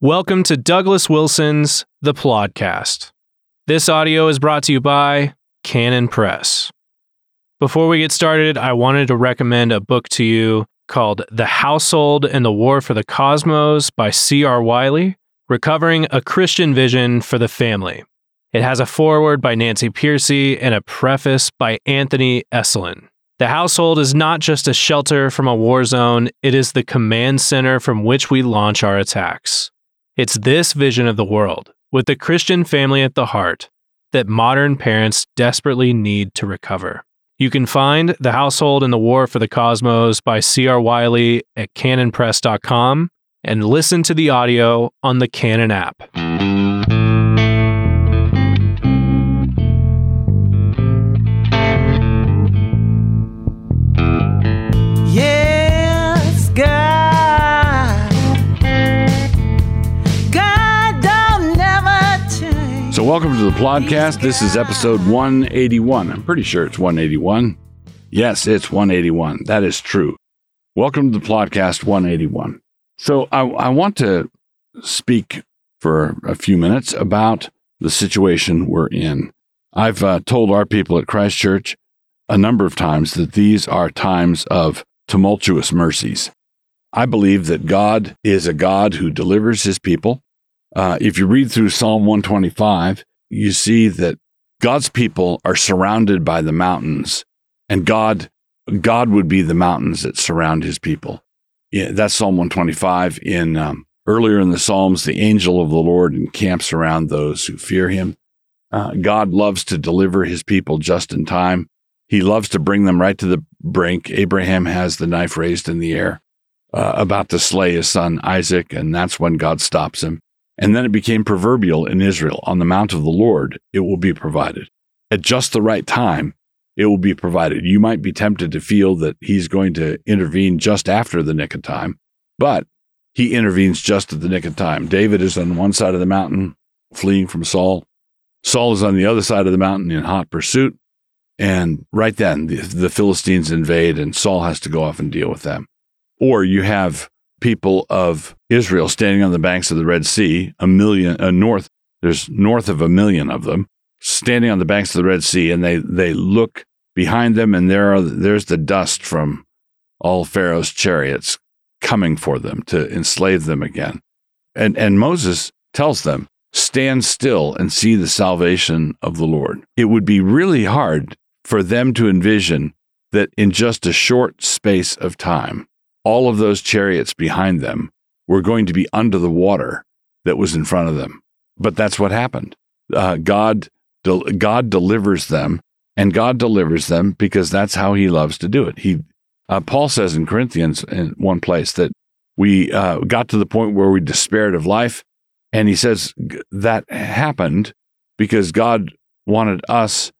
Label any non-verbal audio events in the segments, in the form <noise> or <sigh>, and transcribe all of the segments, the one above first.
Welcome to Douglas Wilson's The Plodcast. This audio is brought to you by Canon Press. Before we get started, I wanted to recommend a book to you called The Household and the War for the Cosmos by C.R. Wiley, Recovering a Christian Vision for the Family. It has a foreword by Nancy Pearcey and a preface by Anthony Esolen. The household is not just a shelter from a war zone, it is the command center from which we launch our attacks. It's this vision of the world, with the Christian family at the heart, that modern parents desperately need to recover. You can find The Household and the War for the Cosmos by C.R. Wiley at canonpress.com and listen to the audio on the Canon app. Welcome to the podcast. This is episode 181. I'm pretty sure it's 181. Yes, it's 181. That is true. Welcome to the podcast 181. So, I, I want to speak for a few minutes about the situation we're in. I've uh, told our people at Christ Church a number of times that these are times of tumultuous mercies. I believe that God is a God who delivers his people. Uh, if you read through Psalm 125, you see that God's people are surrounded by the mountains, and God, God would be the mountains that surround his people. Yeah, that's Psalm 125. In um, earlier in the Psalms, the angel of the Lord encamps around those who fear him. Uh, God loves to deliver his people just in time. He loves to bring them right to the brink. Abraham has the knife raised in the air, uh, about to slay his son Isaac, and that's when God stops him. And then it became proverbial in Israel on the mount of the Lord, it will be provided. At just the right time, it will be provided. You might be tempted to feel that he's going to intervene just after the nick of time, but he intervenes just at the nick of time. David is on one side of the mountain, fleeing from Saul. Saul is on the other side of the mountain in hot pursuit. And right then, the, the Philistines invade, and Saul has to go off and deal with them. Or you have people of Israel standing on the banks of the Red Sea, a million uh, north. There's north of a million of them standing on the banks of the Red Sea, and they they look behind them, and there are there's the dust from all Pharaoh's chariots coming for them to enslave them again. And and Moses tells them, "Stand still and see the salvation of the Lord." It would be really hard for them to envision that in just a short space of time, all of those chariots behind them were going to be under the water that was in front of them. But that's what happened. Uh, God, del- God delivers them, and God delivers them because that's how He loves to do it. He, uh, Paul says in Corinthians in one place that we uh, got to the point where we despaired of life, and he says that happened because God wanted us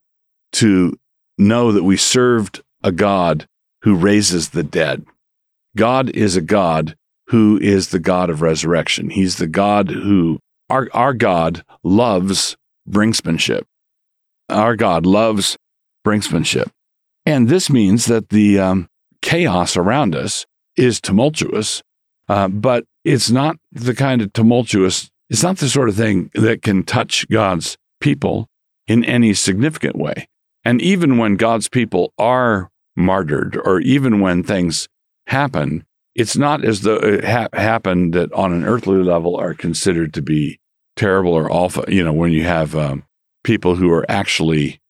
to know that we served a God who raises the dead. God is a God who is the God of resurrection. He's the God who, our, our God loves brinksmanship. Our God loves brinksmanship. And this means that the um, chaos around us is tumultuous, uh, but it's not the kind of tumultuous, it's not the sort of thing that can touch God's people in any significant way. And even when God's people are martyred, or even when things happen, it's not as though it ha- happened that on an earthly level are considered to be terrible or awful. You know, when you have um, people who are actually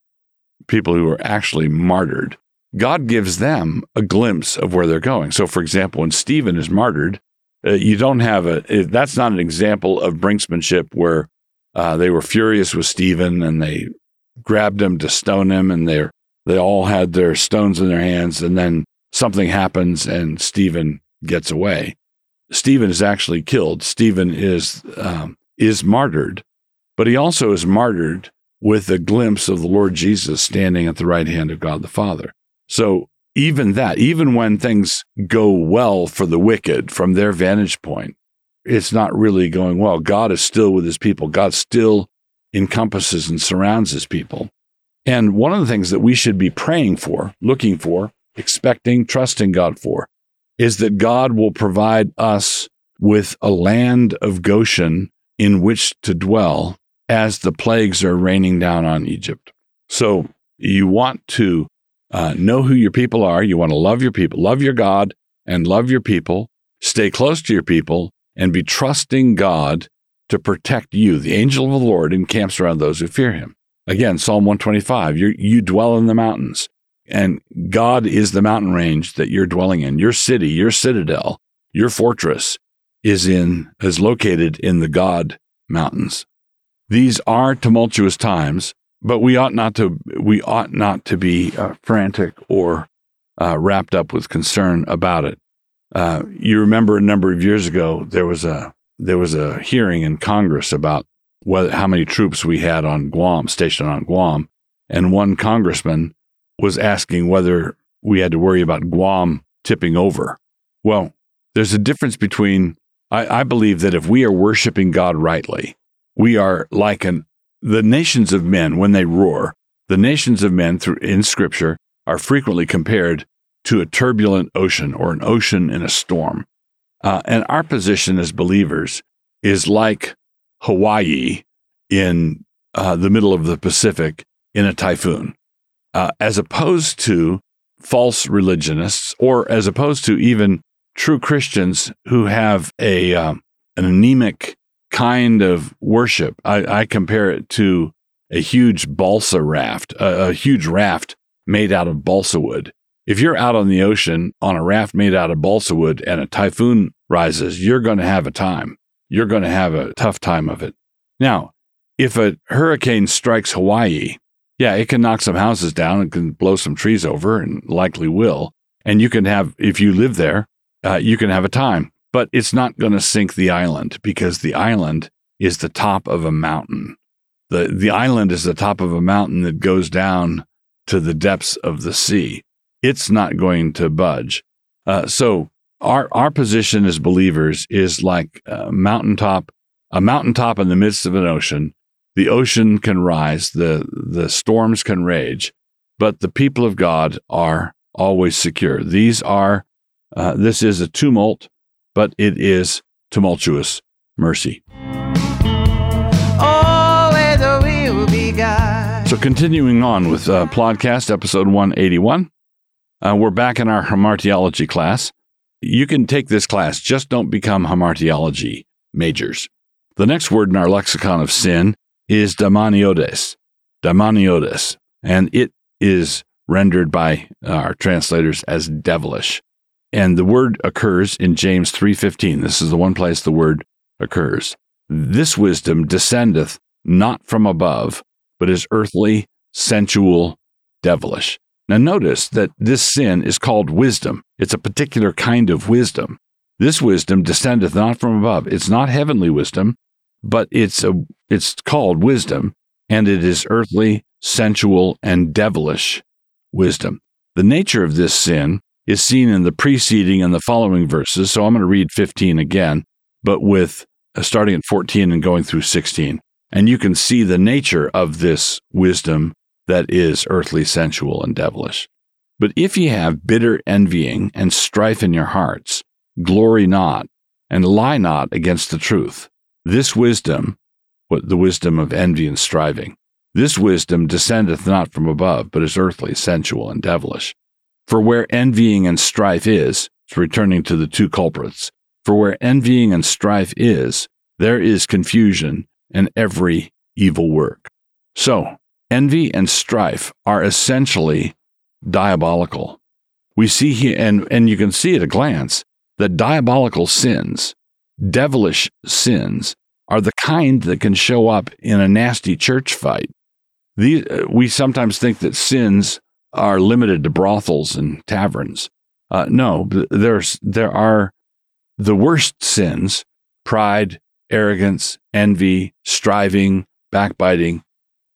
people who are actually martyred, God gives them a glimpse of where they're going. So, for example, when Stephen is martyred, uh, you don't have a. It, that's not an example of brinksmanship where uh, they were furious with Stephen and they grabbed him to stone him, and they they all had their stones in their hands, and then something happens, and Stephen gets away. Stephen is actually killed. Stephen is um, is martyred, but he also is martyred with a glimpse of the Lord Jesus standing at the right hand of God the Father. So even that, even when things go well for the wicked from their vantage point, it's not really going well. God is still with his people. God still encompasses and surrounds his people. And one of the things that we should be praying for, looking for, expecting, trusting God for, is that God will provide us with a land of Goshen in which to dwell as the plagues are raining down on Egypt. So you want to uh, know who your people are. You want to love your people, love your God, and love your people. Stay close to your people and be trusting God to protect you. The angel of the Lord encamps around those who fear him. Again, Psalm 125, you you dwell in the mountains, and God is the mountain range that you're dwelling in. Your city, your citadel, your fortress is in is located in the God mountains. These are tumultuous times, but we ought not to we ought not to be uh, frantic or uh, wrapped up with concern about it. Uh, you remember a number of years ago there was a there was a hearing in Congress about whether, how many troops we had on Guam, stationed on Guam, and one congressman was asking whether we had to worry about Guam tipping over. Well, there's a difference between, I, I believe that if we are worshiping God rightly, we are like an, the nations of men when they roar, the nations of men through, in scripture are frequently compared to a turbulent ocean or an ocean in a storm. Uh, and our position as believers is like Hawaii in uh, the middle of the Pacific in a typhoon, uh, as opposed to false religionists, or as opposed to even true Christians who have a um, an anemic kind of worship. I, I, compare it to a huge balsa raft, a, a huge raft made out of balsa wood. If you're out on the ocean on a raft made out of balsa wood and a typhoon rises, you're going to have a time you're going to have a tough time of it. Now, if a hurricane strikes Hawaii, yeah, it can knock some houses down it can blow some trees over and likely will. And you can have, if you live there, uh, you can have a time, but it's not going to sink the island because the island is the top of a mountain. The, the island is the top of a mountain that goes down to the depths of the sea. It's not going to budge. Uh, so our our position as believers is like a mountaintop, a mountaintop in the midst of an ocean. The ocean can rise, the the storms can rage, but the people of God are always secure. These are uh, this is a tumult, but it is tumultuous mercy. So, continuing on with uh, podcast episode 181, uh, we're back in our hamartiology class. You can take this class, just don't become hamartiology majors. The next word in our lexicon of sin is daemoniotes, daemoniotes, and it is rendered by our translators as devilish. And the word occurs in James 3:15. This is the one place the word occurs. This wisdom descendeth not from above, but is earthly, sensual, devilish. Now, notice that this sin is called wisdom. It's a particular kind of wisdom. This wisdom descendeth not from above. It's not heavenly wisdom, but it's a it's called wisdom, and it is earthly, sensual, and devilish wisdom. The nature of this sin is seen in the preceding and the following verses. So I'm going to read 15 again, but with uh, starting at 14 and going through 16. And you can see the nature of this wisdom that is earthly, sensual, and devilish. But if ye have bitter envying and strife in your hearts, glory not, and lie not against the truth. This wisdom, what the wisdom of envy and striving, this wisdom descendeth not from above, but is earthly, sensual, and devilish. For where envying and strife is, it's returning to the two culprits, for where envying and strife is, there is confusion and every evil work. So, Envy and strife are essentially diabolical. We see here, and, and you can see at a glance, that diabolical sins, devilish sins, are the kind that can show up in a nasty church fight. These, uh, we sometimes think that sins are limited to brothels and taverns. Uh, no, there's, there are the worst sins pride, arrogance, envy, striving, backbiting,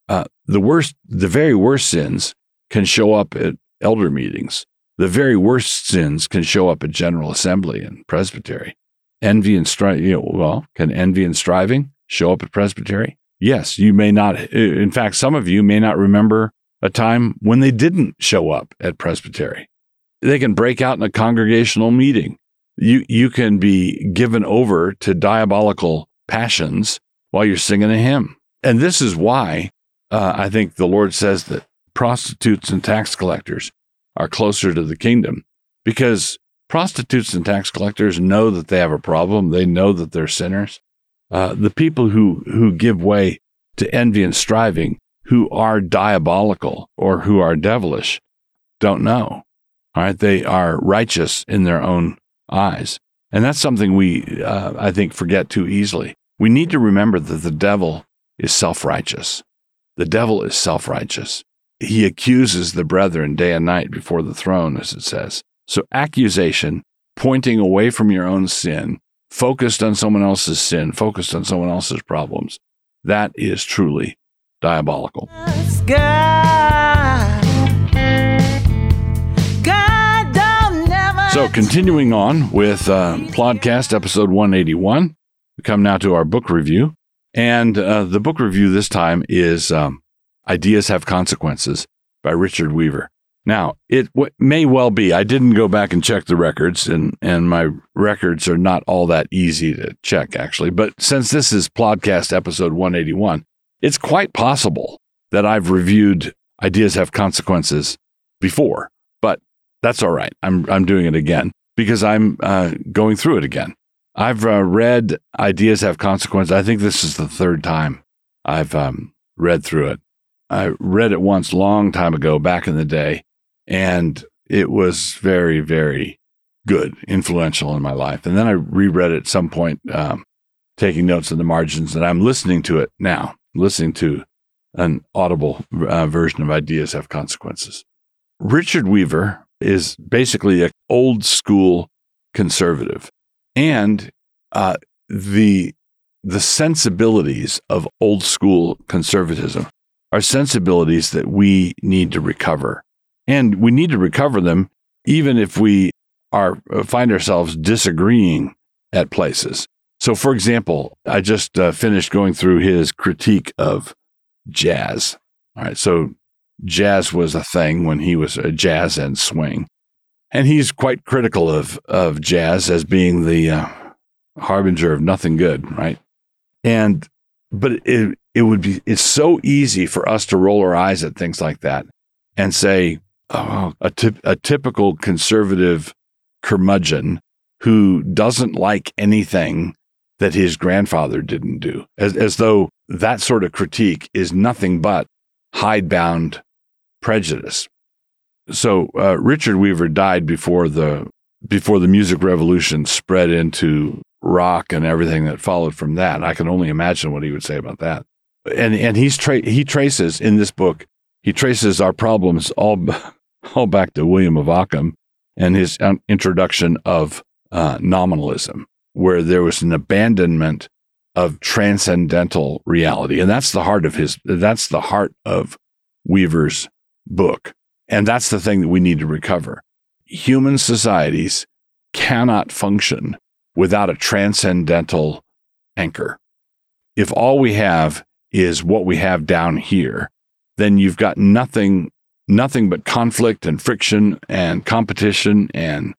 uh, the worst, the very worst sins can show up at elder meetings. The very worst sins can show up at General Assembly and Presbytery. Envy and strife, you know, well, can envy and striving show up at Presbytery? Yes, you may not. In fact, some of you may not remember a time when they didn't show up at Presbytery. They can break out in a congregational meeting. You you can be given over to diabolical passions while you're singing a hymn. And this is why uh, I think the Lord says that prostitutes and tax collectors are closer to the kingdom because prostitutes and tax collectors know that they have a problem. They know that they're sinners. Uh, the people who, who give way to envy and striving, who are diabolical or who are devilish, don't know. All right. They are righteous in their own eyes. And that's something we, uh, I think, forget too easily. We need to remember that the devil is self righteous. The devil is self righteous. He accuses the brethren day and night before the throne, as it says. So, accusation, pointing away from your own sin, focused on someone else's sin, focused on someone else's problems, that is truly diabolical. So, continuing on with uh, podcast episode 181, we come now to our book review. And uh, the book review this time is um, Ideas Have Consequences by Richard Weaver. Now, it w- may well be, I didn't go back and check the records, and, and my records are not all that easy to check, actually. But since this is podcast episode 181, it's quite possible that I've reviewed Ideas Have Consequences before. But that's all right. I'm I'm doing it again because I'm uh, going through it again. I've uh, read Ideas Have Consequences. I think this is the third time I've um, read through it. I read it once, long time ago, back in the day, and it was very, very good, influential in my life. And then I reread it at some point, um, taking notes in the margins, and I'm listening to it now, listening to an audible uh, version of Ideas Have Consequences. Richard Weaver is basically an old school conservative. And uh, the, the sensibilities of old school conservatism are sensibilities that we need to recover. And we need to recover them even if we are uh, find ourselves disagreeing at places. So, for example, I just uh, finished going through his critique of jazz. All right. So, jazz was a thing when he was a jazz and swing. And he's quite critical of, of jazz as being the uh, harbinger of nothing good, right? And, but it, it would be, it's so easy for us to roll our eyes at things like that and say, oh, a, a typical conservative curmudgeon who doesn't like anything that his grandfather didn't do, as, as though that sort of critique is nothing but hidebound prejudice. So uh, Richard Weaver died before the before the music revolution spread into rock and everything that followed from that. I can only imagine what he would say about that. And and he's tra- he traces in this book he traces our problems all all back to William of Ockham and his introduction of uh, nominalism, where there was an abandonment of transcendental reality, and that's the heart of his. That's the heart of Weaver's book. And that's the thing that we need to recover. Human societies cannot function without a transcendental anchor. If all we have is what we have down here, then you've got nothing, nothing but conflict and friction and competition and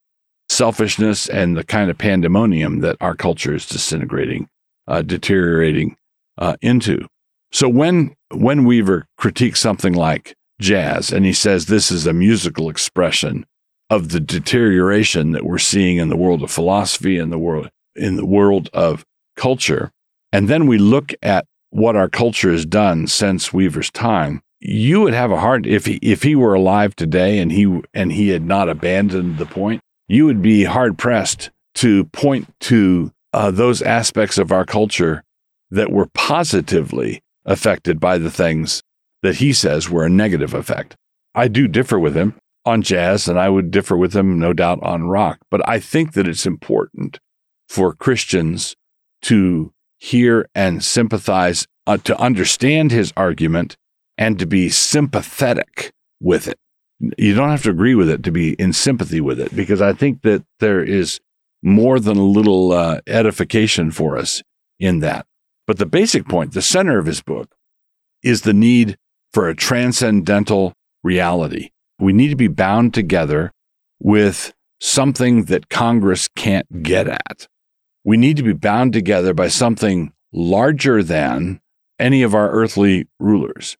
selfishness and the kind of pandemonium that our culture is disintegrating, uh, deteriorating uh, into. So when when Weaver critiques something like jazz. And he says this is a musical expression of the deterioration that we're seeing in the world of philosophy and the world in the world of culture. And then we look at what our culture has done since Weaver's time. You would have a hard if he if he were alive today and he and he had not abandoned the point, you would be hard pressed to point to uh, those aspects of our culture that were positively affected by the things that he says were a negative effect. I do differ with him on jazz, and I would differ with him, no doubt, on rock. But I think that it's important for Christians to hear and sympathize, uh, to understand his argument, and to be sympathetic with it. You don't have to agree with it to be in sympathy with it, because I think that there is more than a little uh, edification for us in that. But the basic point, the center of his book, is the need for a transcendental reality. We need to be bound together with something that Congress can't get at. We need to be bound together by something larger than any of our earthly rulers.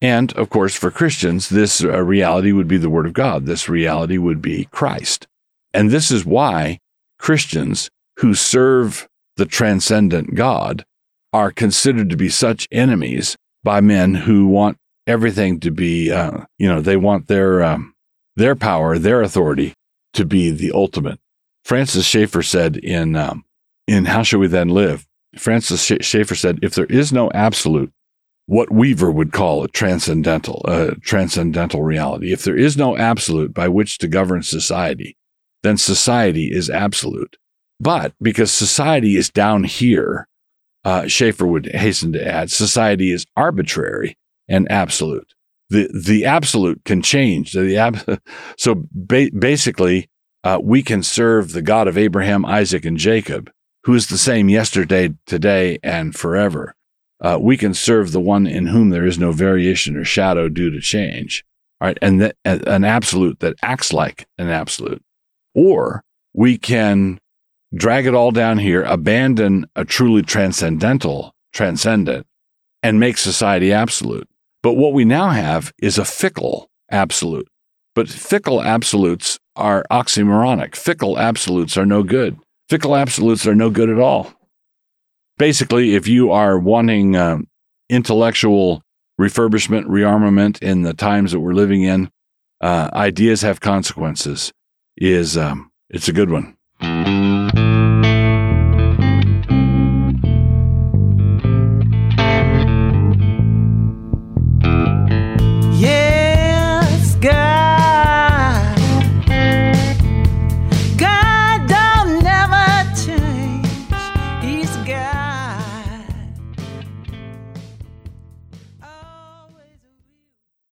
And of course, for Christians, this uh, reality would be the Word of God. This reality would be Christ. And this is why Christians who serve the transcendent God are considered to be such enemies by men who want everything to be, uh, you know, they want their um, their power, their authority to be the ultimate. Francis Schaeffer said in um, in How Shall We Then Live? Francis Schaeffer said, if there is no absolute, what Weaver would call a transcendental, a transcendental reality, if there is no absolute by which to govern society, then society is absolute. But because society is down here, uh, Schaeffer would hasten to add, society is arbitrary and absolute. The, the absolute can change. The ab- <laughs> so ba- basically, uh, we can serve the God of Abraham, Isaac, and Jacob, who is the same yesterday, today, and forever. Uh, we can serve the one in whom there is no variation or shadow due to change. Right. And an absolute that acts like an absolute. Or we can drag it all down here, abandon a truly transcendental, transcendent, and make society absolute. But what we now have is a fickle absolute. But fickle absolutes are oxymoronic. Fickle absolutes are no good. Fickle absolutes are no good at all. Basically, if you are wanting uh, intellectual refurbishment, rearmament in the times that we're living in, uh, ideas have consequences. Is um, it's a good one.